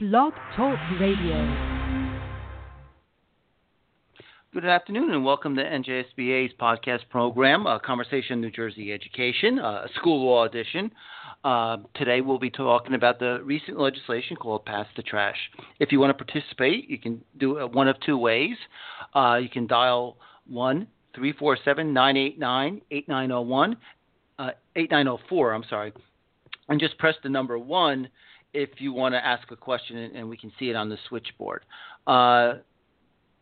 Blog Talk Radio. Good afternoon and welcome to NJSBA's podcast program, uh, Conversation New Jersey Education, uh, school law edition. Uh, today we'll be talking about the recent legislation called Pass the Trash. If you want to participate, you can do it one of two ways. Uh, you can dial 1 347 989 8901, uh, 8904, I'm sorry, and just press the number 1 if you want to ask a question and we can see it on the switchboard. Uh,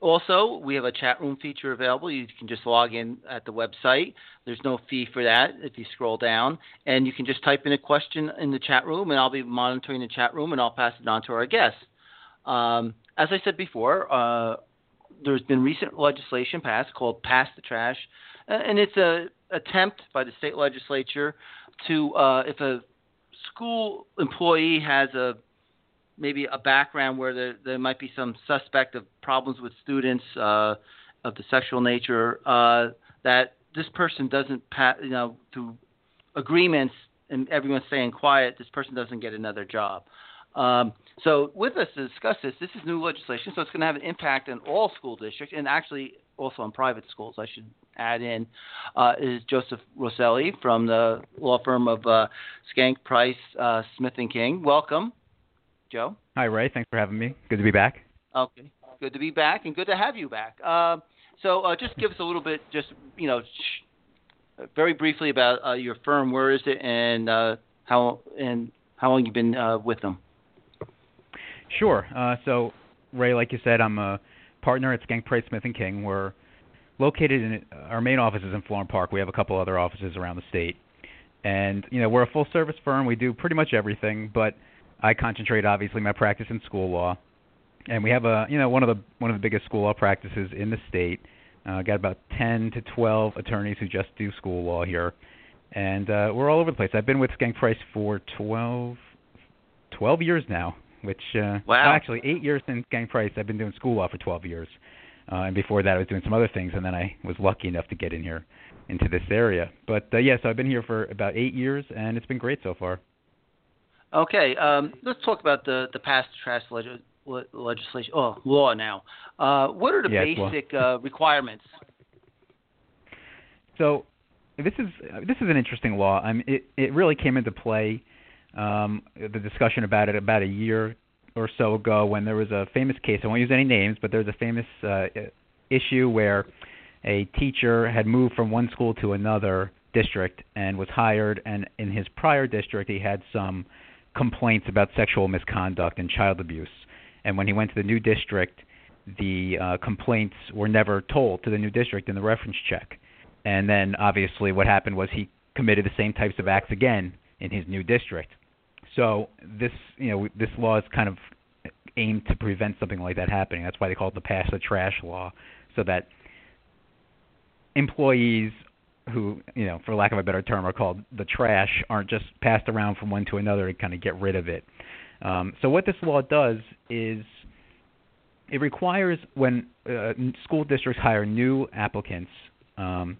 also, we have a chat room feature available. You can just log in at the website. There's no fee for that if you scroll down. And you can just type in a question in the chat room, and I'll be monitoring the chat room and I'll pass it on to our guests. Um, as I said before, uh, there's been recent legislation passed called Pass the Trash, and it's a attempt by the state legislature to, uh, if a school employee has a maybe a background where there, there might be some suspect of problems with students uh, of the sexual nature, uh, that this person doesn't, pass, you know, through agreements and everyone staying quiet, this person doesn't get another job. Um, so, with us to discuss this, this is new legislation, so it's going to have an impact on all school districts and actually also on private schools. I should add in uh, is Joseph Roselle from the law firm of uh, Schenck Price uh, Smith and King. Welcome, Joe. Hi, Ray. Thanks for having me. Good to be back. Okay, good to be back, and good to have you back. Uh, so, uh, just give us a little bit, just you know, sh- very briefly about uh, your firm. Where is it, and how and how long you've been with them? Sure. so, Ray, like you said, I'm a partner at Schenck Price Smith and King. We're located in our main office is in Florham Park. We have a couple other offices around the state, and you know we're a full service firm. We do pretty much everything, but I concentrate obviously my practice in school law, and we have a you know one of the one of the biggest school law practices in the state. Uh, got about 10 to 12 attorneys who just do school law here, and uh, we're all over the place. I've been with Schenck Price for 12, 12 years now, which uh, wow. actually eight years since Schenck Price. I've been doing school law for 12 years. Uh, and before that, I was doing some other things, and then I was lucky enough to get in here into this area. But uh, yeah, so I've been here for about eight years, and it's been great so far. Okay, um, let's talk about the the past trash leg- legislation. Oh, law now. Uh, what are the yeah, basic uh, requirements? So this is this is an interesting law. I mean, it it really came into play. Um, the discussion about it about a year or so ago when there was a famous case. I won't use any names, but there was a famous uh, issue where a teacher had moved from one school to another district and was hired, and in his prior district he had some complaints about sexual misconduct and child abuse. And when he went to the new district, the uh, complaints were never told to the new district in the reference check. And then obviously what happened was he committed the same types of acts again in his new district. So this, you know, this law is kind of aimed to prevent something like that happening. That's why they call it the pass the trash law, so that employees who, you know, for lack of a better term, are called the trash, aren't just passed around from one to another to kind of get rid of it. Um, so what this law does is it requires when uh, school districts hire new applicants, um,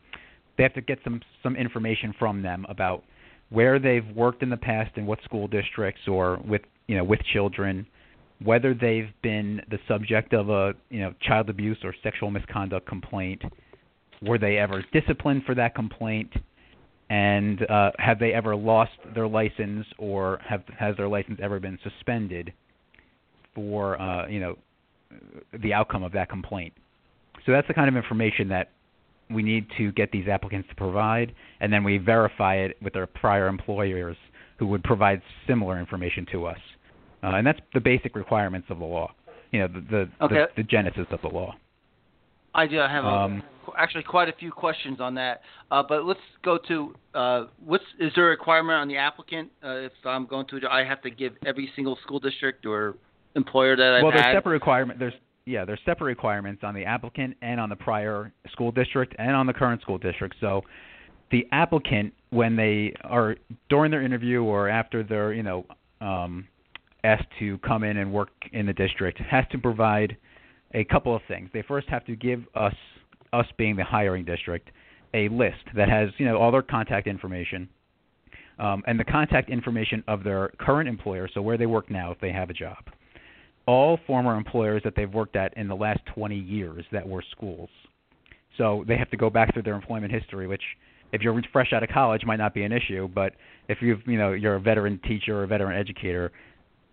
they have to get some some information from them about where they've worked in the past in what school districts or with you know with children, whether they've been the subject of a you know child abuse or sexual misconduct complaint, were they ever disciplined for that complaint, and uh, have they ever lost their license or have has their license ever been suspended for uh, you know the outcome of that complaint. So that's the kind of information that we need to get these applicants to provide, and then we verify it with their prior employers who would provide similar information to us. Uh, and that's the basic requirements of the law. You know, the the, okay. the, the genesis of the law. I do have um, a, actually quite a few questions on that, uh, but let's go to uh, what's is there a requirement on the applicant uh, if I'm going to I have to give every single school district or employer that I've well, there's had? separate requirement. There's yeah, there's separate requirements on the applicant and on the prior school district and on the current school district. So the applicant, when they are during their interview or after they're you know um, asked to come in and work in the district, has to provide a couple of things. They first have to give us, us being the hiring district, a list that has you know all their contact information. Um, and the contact information of their current employer, so where they work now if they have a job, all former employers that they've worked at in the last 20 years that were schools. So they have to go back through their employment history, which if you're fresh out of college might not be an issue, but if you've you know you're a veteran teacher or a veteran educator,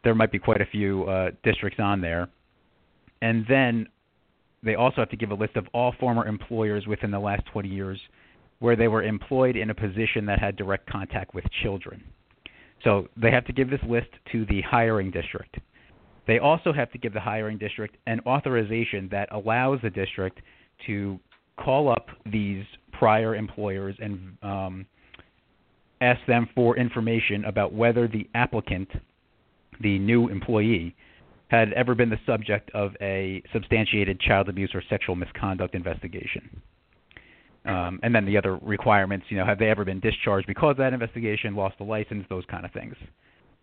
there might be quite a few uh, districts on there. And then they also have to give a list of all former employers within the last 20 years where they were employed in a position that had direct contact with children. So they have to give this list to the hiring district. They also have to give the hiring district an authorization that allows the district to call up these prior employers and um, ask them for information about whether the applicant, the new employee, had ever been the subject of a substantiated child abuse or sexual misconduct investigation. Um, and then the other requirements, you know, have they ever been discharged because of that investigation, lost a license, those kind of things.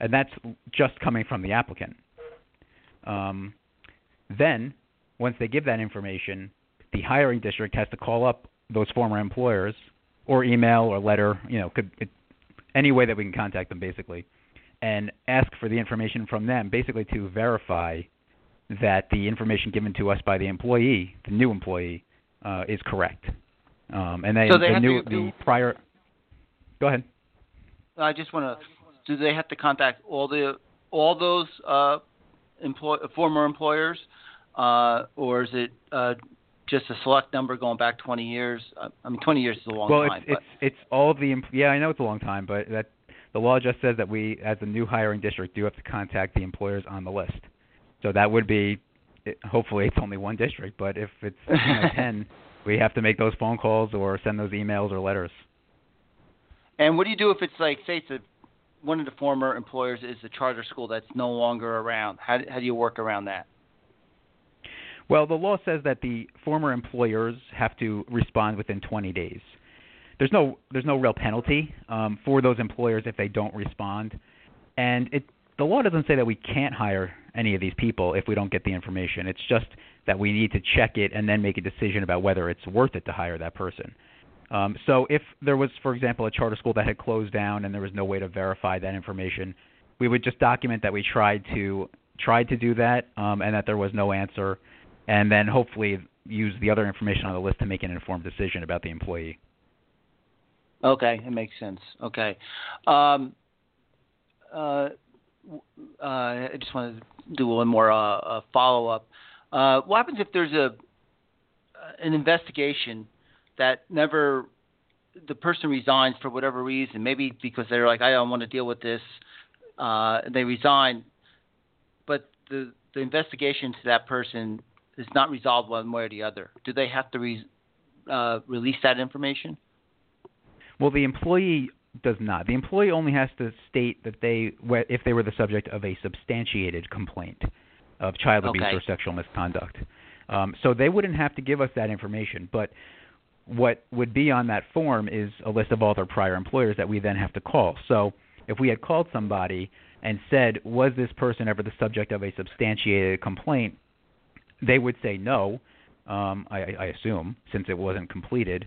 And that's just coming from the applicant. Um, then, once they give that information, the hiring district has to call up those former employers or email or letter, you know, could it, any way that we can contact them basically, and ask for the information from them basically to verify that the information given to us by the employee, the new employee, uh, is correct. Um, and they, so they the new to, the prior. Go ahead. I just want to. Do they have to contact all the all those uh, employ, former employers, uh, or is it uh, just a select number going back 20 years? I mean, 20 years is a long well, time. Well, it's it's it's all the yeah, I know it's a long time, but that the law just says that we, as a new hiring district, do have to contact the employers on the list. So that would be, hopefully, it's only one district, but if it's you know, 10, we have to make those phone calls or send those emails or letters. And what do you do if it's like, say, it's a, one of the former employers is a charter school that's no longer around? How, how do you work around that? Well, the law says that the former employers have to respond within 20 days. There's no there's no real penalty um, for those employers if they don't respond, and it the law doesn't say that we can't hire any of these people if we don't get the information. It's just that we need to check it and then make a decision about whether it's worth it to hire that person. Um, so if there was, for example, a charter school that had closed down and there was no way to verify that information, we would just document that we tried to tried to do that um, and that there was no answer, and then hopefully use the other information on the list to make an informed decision about the employee. Okay, it makes sense. Okay. Um, uh, uh, I just wanted to do one more uh, follow up. Uh, what happens if there's a an investigation that never the person resigns for whatever reason? Maybe because they're like, I don't want to deal with this. Uh, they resign, but the the investigation to that person is not resolved one way or the other. Do they have to re, uh, release that information? Well, the employee does not. The employee only has to state that they, if they were the subject of a substantiated complaint of child abuse okay. or sexual misconduct. Um, so they wouldn't have to give us that information. But what would be on that form is a list of all their prior employers that we then have to call. So if we had called somebody and said, was this person ever the subject of a substantiated complaint, they would say no, um, I, I assume, since it wasn't completed.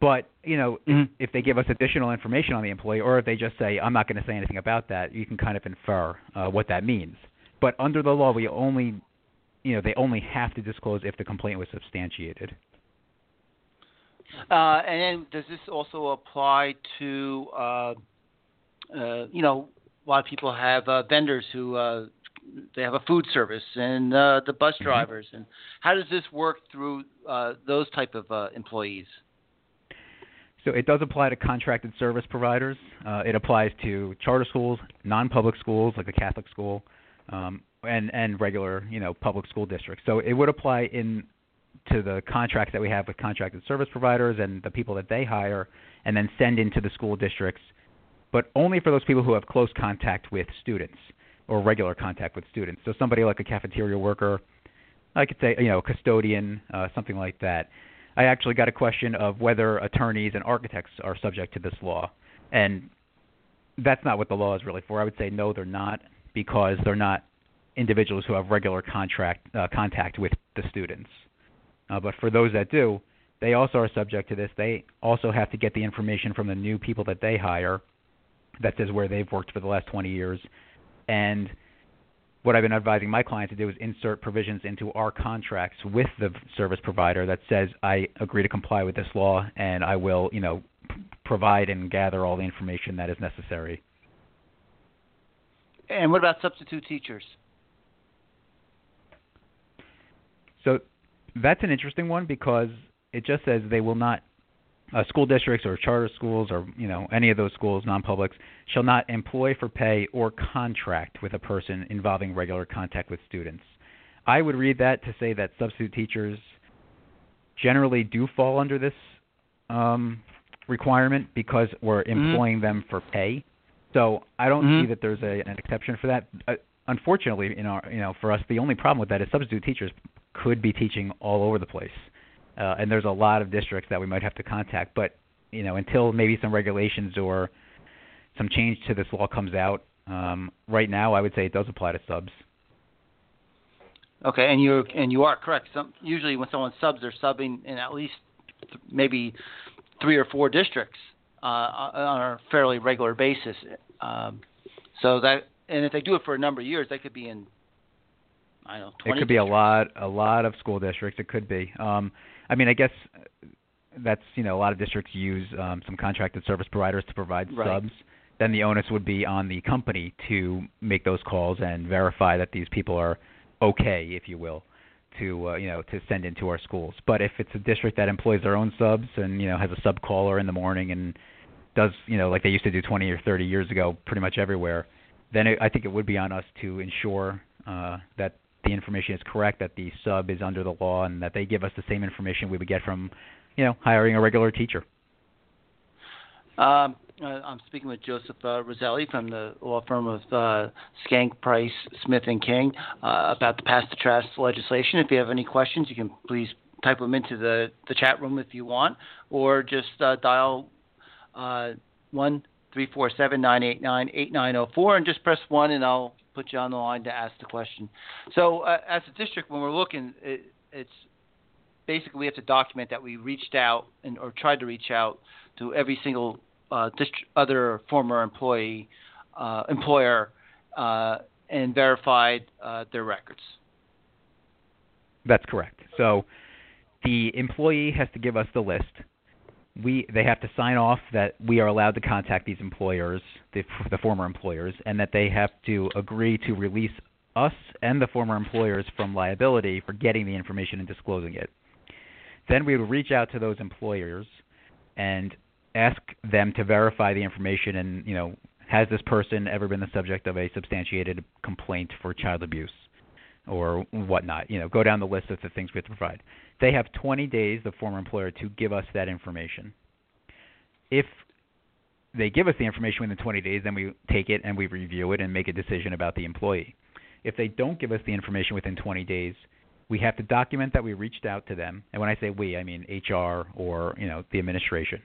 But you know, mm-hmm. if, if they give us additional information on the employee, or if they just say, "I'm not going to say anything about that," you can kind of infer uh, what that means. But under the law, we only, you know, they only have to disclose if the complaint was substantiated. Uh, and then, does this also apply to, uh, uh, you know, a lot of people have uh, vendors who uh, they have a food service and uh, the bus mm-hmm. drivers, and how does this work through those type of employees? So it does apply to contracted service providers. Uh, it applies to charter schools, non-public schools like a Catholic school, um, and and regular you know public school districts. So it would apply in to the contracts that we have with contracted service providers and the people that they hire, and then send into the school districts, but only for those people who have close contact with students or regular contact with students. So somebody like a cafeteria worker, I could say you know a custodian, uh, something like that I actually got a question of whether attorneys and architects are subject to this law, and that's not what the law is really for. I would say no, they're not because they're not individuals who have regular contract uh, contact with the students. Uh, but for those that do, they also are subject to this. They also have to get the information from the new people that they hire that says where they've worked for the last 20 years, and what I've been advising my clients to do is insert provisions into our contracts with the service provider that says I agree to comply with this law and I will, you know, p- provide and gather all the information that is necessary. And what about substitute teachers? So that's an interesting one because it just says they will not uh, school districts or charter schools or you know any of those schools non-publics shall not employ for pay or contract with a person involving regular contact with students. I would read that to say that substitute teachers generally do fall under this um, requirement because we're Mm-hmm. employing them for pay. So I don't Mhm. see that there's a, an exception for that. Uh, unfortunately, in our you know for us, the only problem with that is substitute teachers could be teaching all over the place, uh, and there's a lot of districts that we might have to contact. But you know, until maybe some regulations or some change to this law comes out, um, right now I would say it does apply to subs. Okay, and you and you are correct. Some usually when someone subs, they're subbing in at least th- maybe three or four districts uh, on a fairly regular basis. Um, so that and if they do it for a number of years, they could be in I don't know. 20 It could be a lot, a lot of school districts. It could be. Um, I mean, I guess that's you know a lot of districts use um, some contracted service providers to provide Right. subs. Then the onus would be on the company to make those calls and verify that these people are okay, if you will, to uh, you know to send into our schools. But if it's a district that employs their own subs and you know has a sub caller in the morning and does you know like they used to do 20 or 30 years ago, pretty much everywhere, then it, I think it would be on us to ensure uh, that the information is correct, that the sub is under the law, and that they give us the same information we would get from, you know, hiring a regular teacher. Um, uh, I'm speaking with Joseph uh, Roselle from the law firm of uh, Schenck, Price, Smith and King uh, about the pass the trash legislation. If you have any questions, you can please type them into the, the chat room if you want, or just uh, dial uh, one three four seven nine eight nine eight nine zero four and just press one, and I'll put you on the line to ask the question. So, uh, as a district, when we're looking, it, it's basically we have to document that we reached out and or tried to reach out to every single uh, other former employee uh, employer uh, and verified uh, their records. That's correct. So the employee has to give us the list. We they have to sign off that we are allowed to contact these employers, the, the former employers, and that they have to agree to release us and the former employers from liability for getting the information and disclosing it. Then we would reach out to those employers and ask them to verify the information and, you know, has this person ever been the subject of a substantiated complaint for child abuse or whatnot? You know, go down the list of the things we have to provide. They have 20 days, the former employer, to give us that information. If they give us the information within 20 days, then we take it and we review it and make a decision about the employee. If they don't give us the information within 20 days, we have to document that we reached out to them. And when I say we, I mean HR or you know the administration.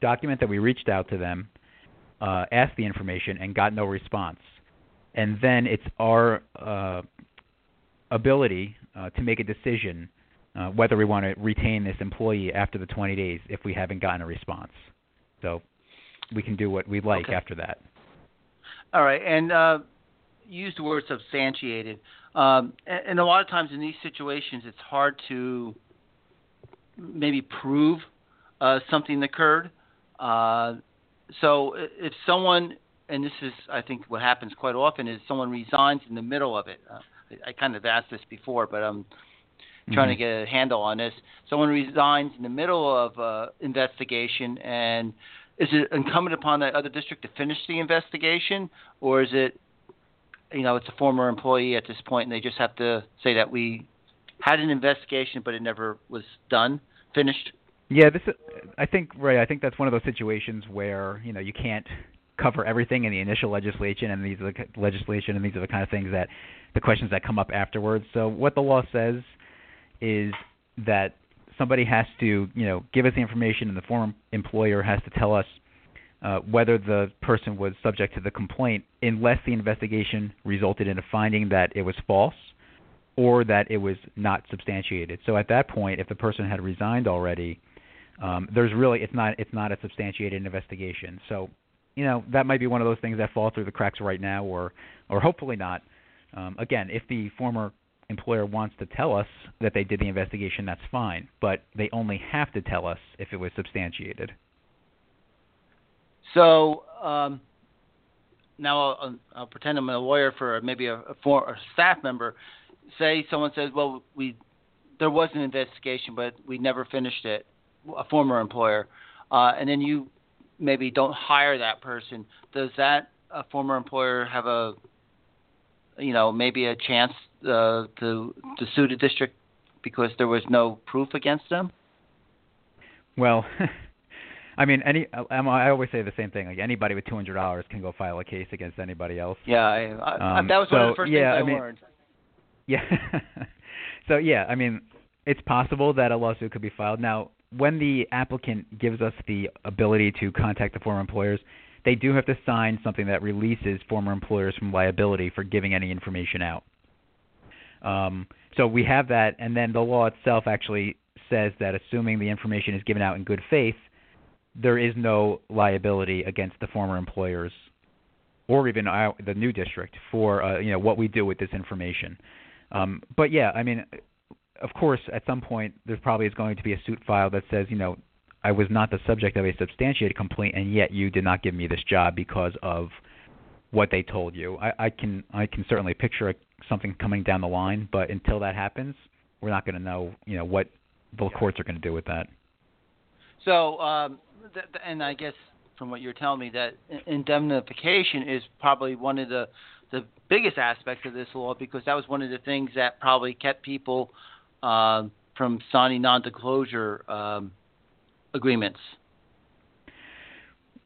Document that we reached out to them, uh, asked the information, and got no response. And then it's our uh, ability uh, to make a decision uh, whether we want to retain this employee after the 20 days if we haven't gotten a response. So we can do what we like Okay. after that. All right, and uh, used the word substantiated, um, and, and a lot of times in these situations, it's hard to maybe prove uh, something occurred. Uh, so if someone, and this is, I think, what happens quite often, is someone resigns in the middle of it. I, kind of asked this before, but I'm trying to Mhm. get a handle on this. Someone resigns in the middle of uh, investigation, and is it incumbent upon the other district to finish the investigation, or is it, you know, it's a former employee at this point, and they just have to say that we had an investigation, but it never was done, finished? Yeah, this is, I think right. I think that's one of those situations where you know you can't cover everything in the initial legislation, and these are the legislation, and these are the kind of things that the questions that come up afterwards. So what the law says is that somebody has to you know give us the information, and the former employer has to tell us uh, whether the person was subject to the complaint, unless the investigation resulted in a finding that it was false or that it was not substantiated. So at that point, if the person had resigned already, um, there's really it's not it's not a substantiated investigation. So, you know, that might be one of those things that fall through the cracks right now, or or hopefully not. Um, again, if the former employer wants to tell us that they did the investigation, that's fine, but they only have to tell us if it was substantiated. So um, now I'll, I'll, pretend I'm a lawyer for maybe a, a, for, a staff member. Say someone says, "Well, we there was an investigation, but we never finished it." A former employer, uh, and then you maybe don't hire that person. Does that a former employer have a you know maybe a chance uh, to to sue the district because there was no proof against them? Well, I mean, any I always say the same thing. Like anybody with two hundred dollars can go file a case against anybody else. Yeah, I, I, um, that was so, one of the first yeah, things I, I mean, learned. Yeah. so yeah, I mean, it's possible that a lawsuit could be filed. Now, when the applicant gives us the ability to contact the former employers, they do have to sign something that releases former employers from liability for giving any information out. Um, so we have that, and then the law itself actually says that assuming the information is given out in good faith, there is no liability against the former employers or even our, the new district for uh, you know what we do with this information. Um, but yeah, I mean, of course, at some point there probably is going to be a suit filed that says you know I was not the subject of a substantiated complaint, and yet you did not give me this job because of what they told you. I, I can I can certainly picture a, something coming down the line, but until that happens, we're not going to know you know what the courts are going to do with that. So, um, th- and I guess from what you're telling me, that indemnification is probably one of the the biggest aspects of this law because that was one of the things that probably kept people uh, from signing non-disclosure um, agreements.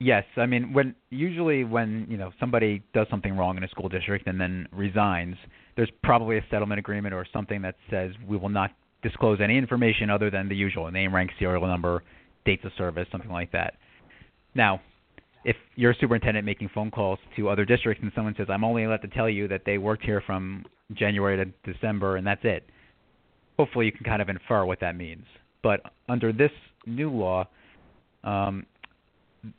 Yes, I mean when usually when you know somebody does something wrong in a school district and then resigns, there's probably a settlement agreement or something that says we will not disclose any information other than the usual name, rank, serial number, dates of service, something like that. Now, if you're a superintendent making phone calls to other districts and someone says, "I'm only allowed to tell you that they worked here from January to December and that's it," hopefully you can kind of infer what that means. But under this new law, um,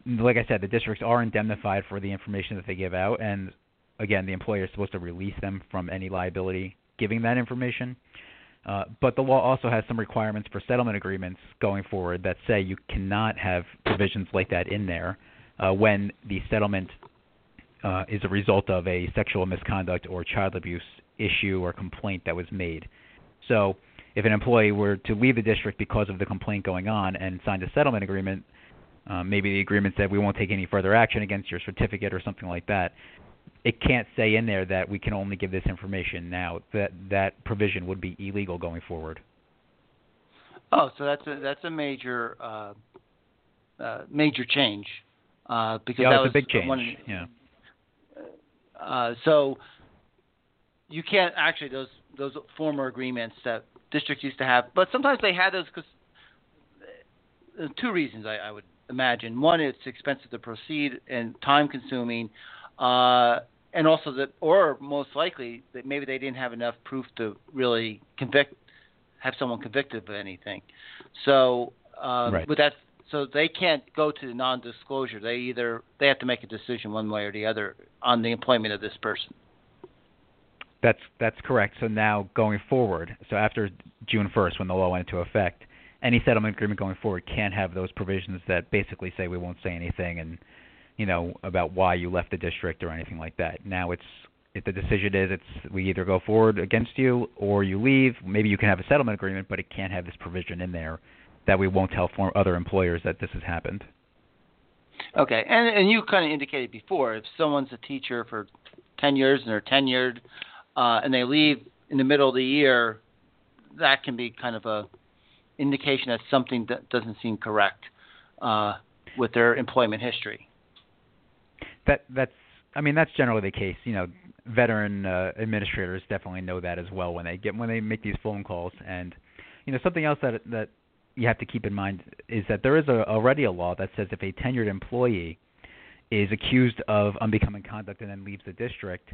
like I said, the districts are indemnified for the information that they give out, and again, the employer is supposed to release them from any liability giving that information. Uh, but the law also has some requirements for settlement agreements going forward that say you cannot have provisions like that in there uh, when the settlement uh, is a result of a sexual misconduct or child abuse issue or complaint that was made. So, if an employee were to leave the district because of the complaint going on and signed a settlement agreement, um, maybe the agreement said we won't take any further action against your certificate or something like that. It can't say in there that we can only give this information now. That that provision would be illegal going forward. Oh, so that's a that's a major uh, uh, major change uh, because yeah, that was was a big change. One, yeah. Uh, so you can't actually those those former agreements that districts used to have, but sometimes they had those because uh, two reasons I, I would imagine. One, it's expensive to proceed and time consuming, uh, and also that, or most likely that maybe they didn't have enough proof to really convict, have someone convicted of anything. So uh, right. with that, so they can't go to the non-disclosure. They either they have to make a decision one way or the other on the employment of this person. That's that's correct. So now going forward, so after June 1st, when the law went into effect, any settlement agreement going forward can't have those provisions that basically say we won't say anything and you know about why you left the district or anything like that. Now it's if the decision is it's we either go forward against you or you leave. Maybe you can have a settlement agreement, but it can't have this provision in there that we won't tell other employers that this has happened. Okay, and and you kind of indicated before if someone's a teacher for ten years and they're tenured, uh, and they leave in the middle of the year, that can be kind of a indication that something that doesn't seem correct uh, with their employment history. That that's I mean that's generally the case. You know, veteran uh, administrators definitely know that as well when they get when they make these phone calls. And you know something else that that you have to keep in mind is that there is a, already a law that says if a tenured employee is accused of unbecoming conduct and then leaves the district,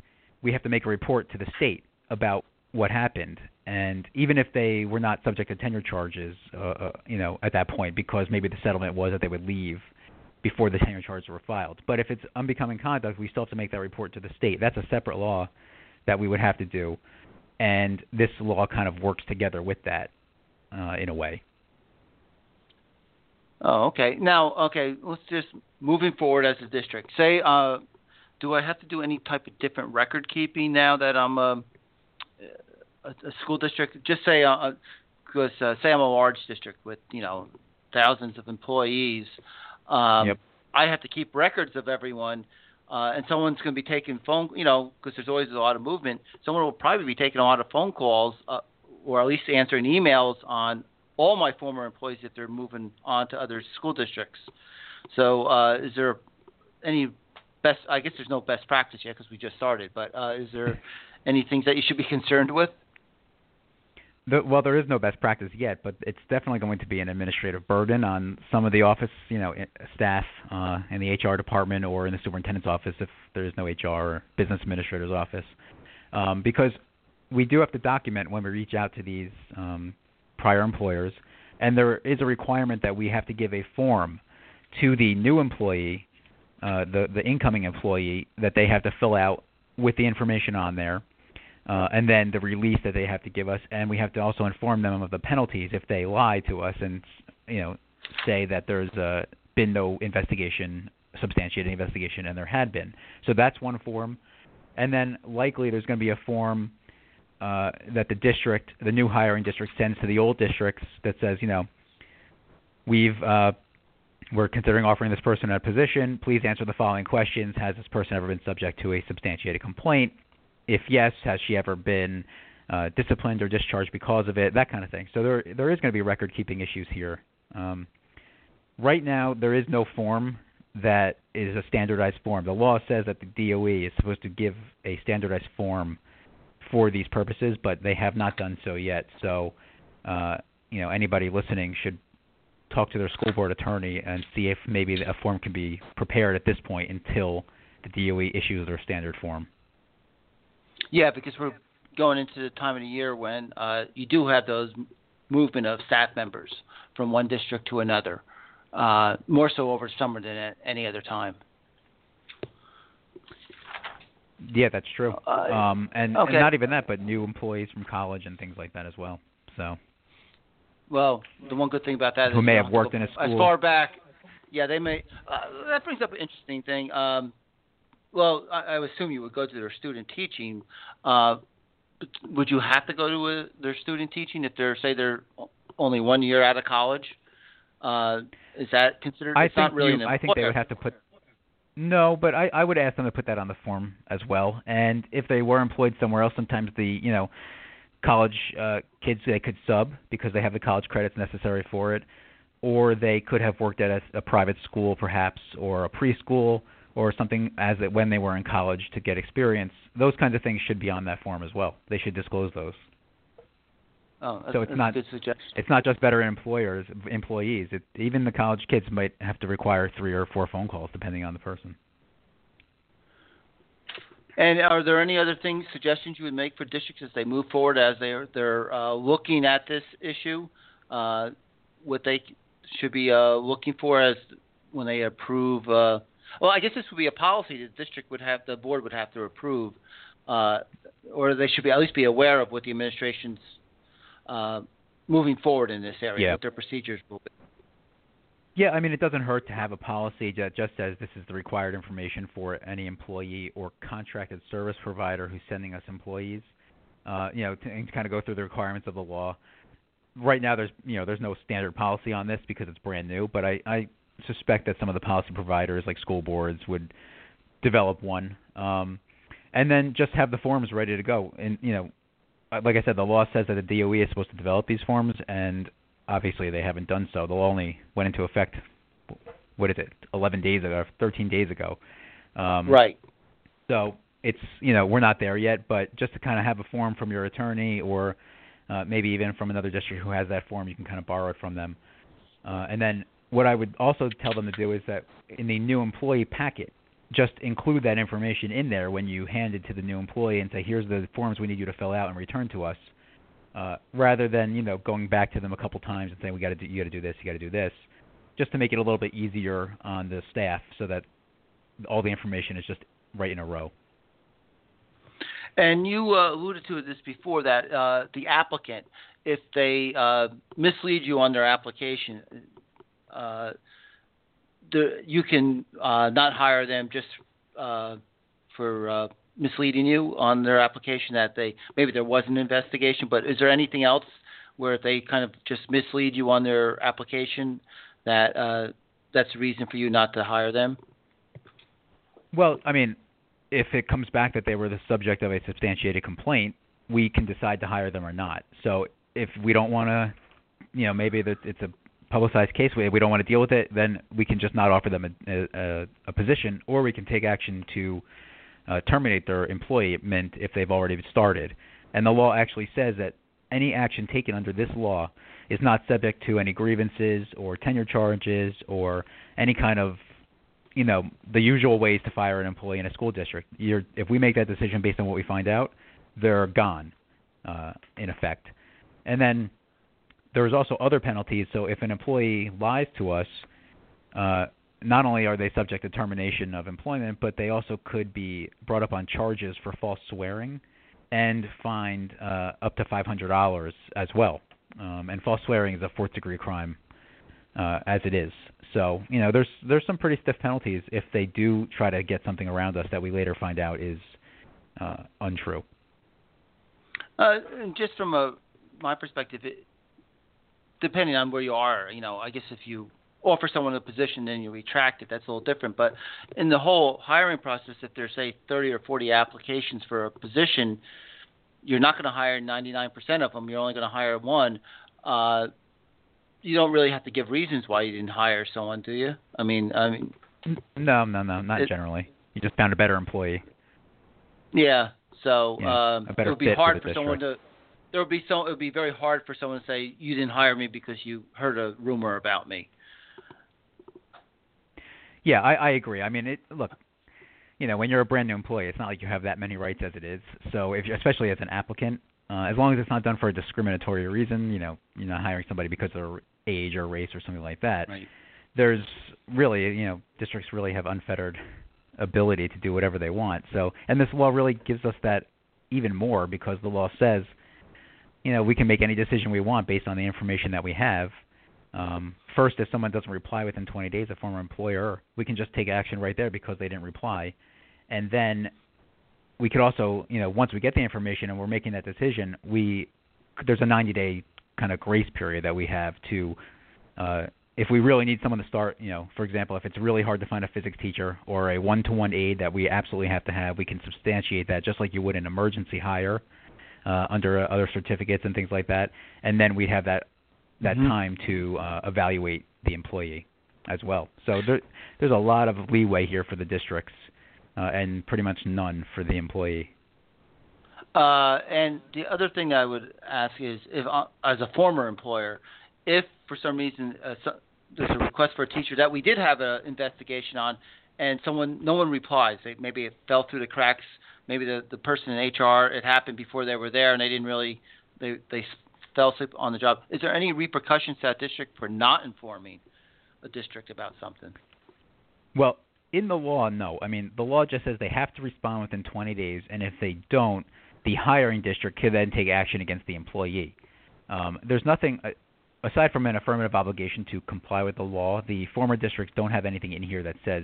we have to make a report to the state about what happened. And even if they were not subject to tenure charges, uh, uh, you know, at that point, because maybe the settlement was that they would leave before the tenure charges were filed. But if it's unbecoming conduct, we still have to make that report to the state. That's a separate law that we would have to do, and this law kind of works together with that uh, in a way. Oh, okay. Now, okay, let's just moving forward as a district. Say, uh, do I have to do any type of different record keeping now that I'm a, a, a school district? Just say, because uh, uh, say I'm a large district with you know thousands of employees. Um, yep. I have to keep records of everyone. Uh, and someone's going to be taking phone, you know, because there's always a lot of movement. Someone will probably be taking a lot of phone calls, uh, or at least answering emails on all my former employees if they're moving on to other school districts. So, uh, is there any best? I guess there's no best practice yet because we just started. But uh, is there any things that you should be concerned with? The, well, there is no best practice yet, but it's definitely going to be an administrative burden on some of the office, you know, staff uh, in the HR department or in the superintendent's office if there is no HR or business administrator's office, um, because we do have to document when we reach out to these um, prior employers, and there is a requirement that we have to give a form to the new employee, uh, the the incoming employee, that they have to fill out with the information on there, uh, and then the release that they have to give us, and we have to also inform them of the penalties if they lie to us and you know say that there's uh, been no investigation, substantiated investigation, and there had been. So that's one form, and then likely there's going to be a form uh, that the district, the new hiring district, sends to the old districts that says, you know, we've uh, we're considering offering this person a position. Please answer the following questions: Has this person ever been subject to a substantiated complaint? If yes, has she ever been uh, disciplined or discharged because of it? That kind of thing. So there there is going to be record keeping issues here. Um, right now, there is no form that is a standardized form. The law says that the DOE is supposed to give a standardized form for these purposes, but they have not done so yet. So, uh, you know, anybody listening should talk to their school board attorney and see if maybe a form can be prepared at this point until the DOE issues their standard form. Yeah, because we're going into the time of the year when uh, you do have those movement of staff members from one district to another, uh, more so over summer than at any other time. Yeah, that's true. Uh, um, and, okay. and not even that, but new employees from college and things like that as well. So. Well, the one good thing about that who is may have worked in a school as far back. Yeah, they may. Uh, that brings up an interesting thing. Um, well, I, I assume you would go to their student teaching. Uh, would you have to go to a, their student teaching if they're say they're only one year out of college? Uh, is that considered? I it's think not really you, I think they would have to put no, but I, I would ask them to put that on the form as well. And if they were employed somewhere else, sometimes the you know college uh, kids they could sub because they have the college credits necessary for it, or they could have worked at a, a private school perhaps or a preschool or something as it, when they were in college to get experience. Those kinds of things should be on that form as well. They should disclose those. Oh, so it's not it's not just better employers employees. It, even the college kids might have to require three or four phone calls depending on the person. And are there any other things, suggestions you would make for districts as they move forward, as they're they're uh, looking at this issue? Uh, what they should be uh, looking for as when they approve? Uh, well, I guess this would be a policy the district would have, the board would have to approve, uh, or they should be at least be aware of what the administration's uh, moving forward in this area, yeah. what their procedures will be. Yeah, I mean, it doesn't hurt to have a policy that just says this is the required information for any employee or contracted service provider who's sending us employees. Uh, you know, to, to kind of go through the requirements of the law. Right now, there's you know there's no standard policy on this because it's brand new, but I, I suspect that some of the policy providers, like school boards, would develop one, um, and then just have the forms ready to go. And you know, uh, like I said, the law says that the DOE is supposed to develop these forms, and obviously they haven't done so. The law only went into effect, what is it, 11 days ago, 13 days ago. Um, right. So it's you know we're not there yet, but just to kind of have a form from your attorney or uh, maybe even from another district who has that form, you can kind of borrow it from them. Uh, and then what I would also tell them to do is that in the new employee packet, just include that information in there when you hand it to the new employee and say, here's the forms we need you to fill out and return to us, uh, rather than you know going back to them a couple times and saying we got to do you got to do this, you got to do this, just to make it a little bit easier on the staff so that all the information is just right in a row. And you uh, alluded to this before that uh, the applicant, if they uh, mislead you on their application, uh, the, you can not hire them just for misleading you on their application that they maybe there was an investigation, but is there anything else where they kind of just mislead you on their application that uh, that's the reason for you not to hire them? Well, I mean, if it comes back that they were the subject of a substantiated complaint, we can decide to hire them or not. So if we don't want to, you know, maybe it's a publicized case, we we don't want to deal with it, then we can just not offer them a, a, a position, or we can take action to uh, terminate their employment if they've already started. And the law actually says that any action taken under this law is not subject to any grievances or tenure charges or any kind of you know the usual ways to fire an employee in a school district. You're, if we make that decision based on what we find out, they're gone, uh, in effect. And then there's also other penalties. So if an employee lies to us, uh, not only are they subject to termination of employment, but they also could be brought up on charges for false swearing and fined uh, up to $500 as well. Um, and false swearing is a fourth degree crime uh, as it is. So you know, there's there's some pretty stiff penalties if they do try to get something around us that we later find out is uh, untrue. Uh, just from a my perspective, it, depending on where you are, you know, I guess if you offer someone a position and you retract it, that's a little different. But in the whole hiring process, if there's say 30 or 40 applications for a position, you're not going to hire 99% of them. You're only going to hire one. Uh, you don't really have to give reasons why you didn't hire someone, do you? I mean, I mean. No, no, no, not it, generally. You just found a better employee. Yeah. So yeah, um, it would be hard for, for someone to. There would be so. It would be very hard for someone to say you didn't hire me because you heard a rumor about me. Yeah, I, I agree. I mean, it look, you know, when you're a brand new employee, it's not like you have that many rights as it is. So if you're, especially as an applicant, uh, as long as it's not done for a discriminatory reason, you know, you're not hiring somebody because of their age or race or something like that. Right. There's really, you know, districts really have unfettered ability to do whatever they want. So, and this law really gives us that even more because the law says, you know, we can make any decision we want based on the information that we have um, first, if someone doesn't reply within 20 days, a former employer, we can just take action right there because they didn't reply. And then we could also, you know, once we get the information and we're making that decision, we there's a 90-day kind of grace period that we have to, uh, if we really need someone to start, you know, for example, if it's really hard to find a physics teacher or a one-to-one aide that we absolutely have to have, we can substantiate that just like you would an emergency hire uh, under uh, other certificates and things like that. And then we have that that mm-hmm. time to uh, evaluate the employee as well. So there, there's a lot of leeway here for the districts, uh, and pretty much none for the employee. Uh, and the other thing I would ask is, if uh, as a former employer, if for some reason uh, so, there's a request for a teacher that we did have an investigation on, and someone no one replies, they, maybe it fell through the cracks, maybe the the person in HR it happened before they were there and they didn't really they they fell asleep on the job. Is there any repercussions to that district for not informing a district about something? Well, in the law, no. I mean, the law just says they have to respond within 20 days, and if they don't, the hiring district can then take action against the employee. Um, there's nothing uh, aside from an affirmative obligation to comply with the law. The former districts don't have anything in here that says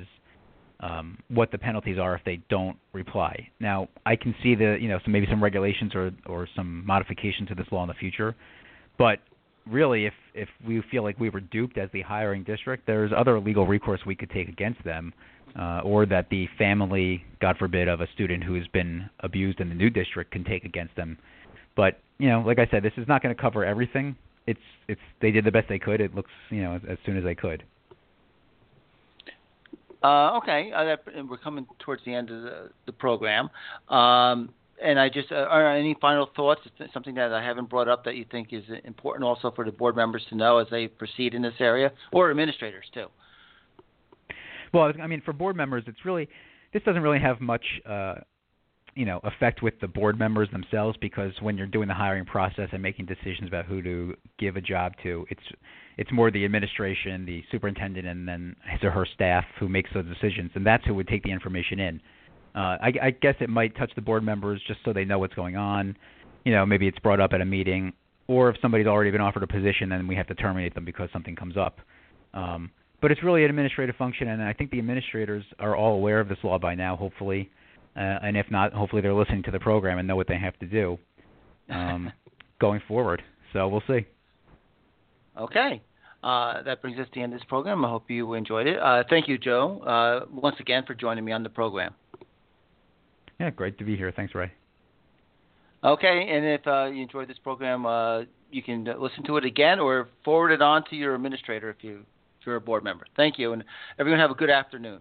um, what the penalties are if they don't reply. Now, I can see the you know some maybe some regulations or or some modification to this law in the future, but really, if if we feel like we were duped as the hiring district, there's other legal recourse we could take against them, uh, or that the family, God forbid, of a student who has been abused in the new district can take against them. But you know, like I said, this is not going to cover everything. It's it's they did the best they could. It looks you know as, as soon as they could. Uh, okay, uh, that, we're coming towards the end of the, the program. Um, and I just, uh, are any final thoughts? Something that I haven't brought up that you think is important also for the board members to know as they proceed in this area, or administrators too? Well, I mean, for board members, it's really this doesn't really have much, uh, you know, effect with the board members themselves because when you're doing the hiring process and making decisions about who to give a job to, it's it's more the administration, the superintendent, and then his or her staff who makes those decisions, and that's who would take the information in. Uh, I, I guess it might touch the board members just so they know what's going on. You know, maybe it's brought up at a meeting, or if somebody's already been offered a position, then we have to terminate them because something comes up. Um, but it's really an administrative function, and I think the administrators are all aware of this law by now, hopefully. Uh, and if not, hopefully they're listening to the program and know what they have to do um, going forward. So we'll see. Okay. Uh, that brings us to the end of this program. I hope you enjoyed it. Uh, thank you, Joe, uh, once again for joining me on the program. Yeah, great to be here. Thanks, Ray. Okay, and if uh, you enjoyed this program, uh, you can listen to it again or forward it on to your administrator if you if you're a board member. Thank you, and everyone have a good afternoon.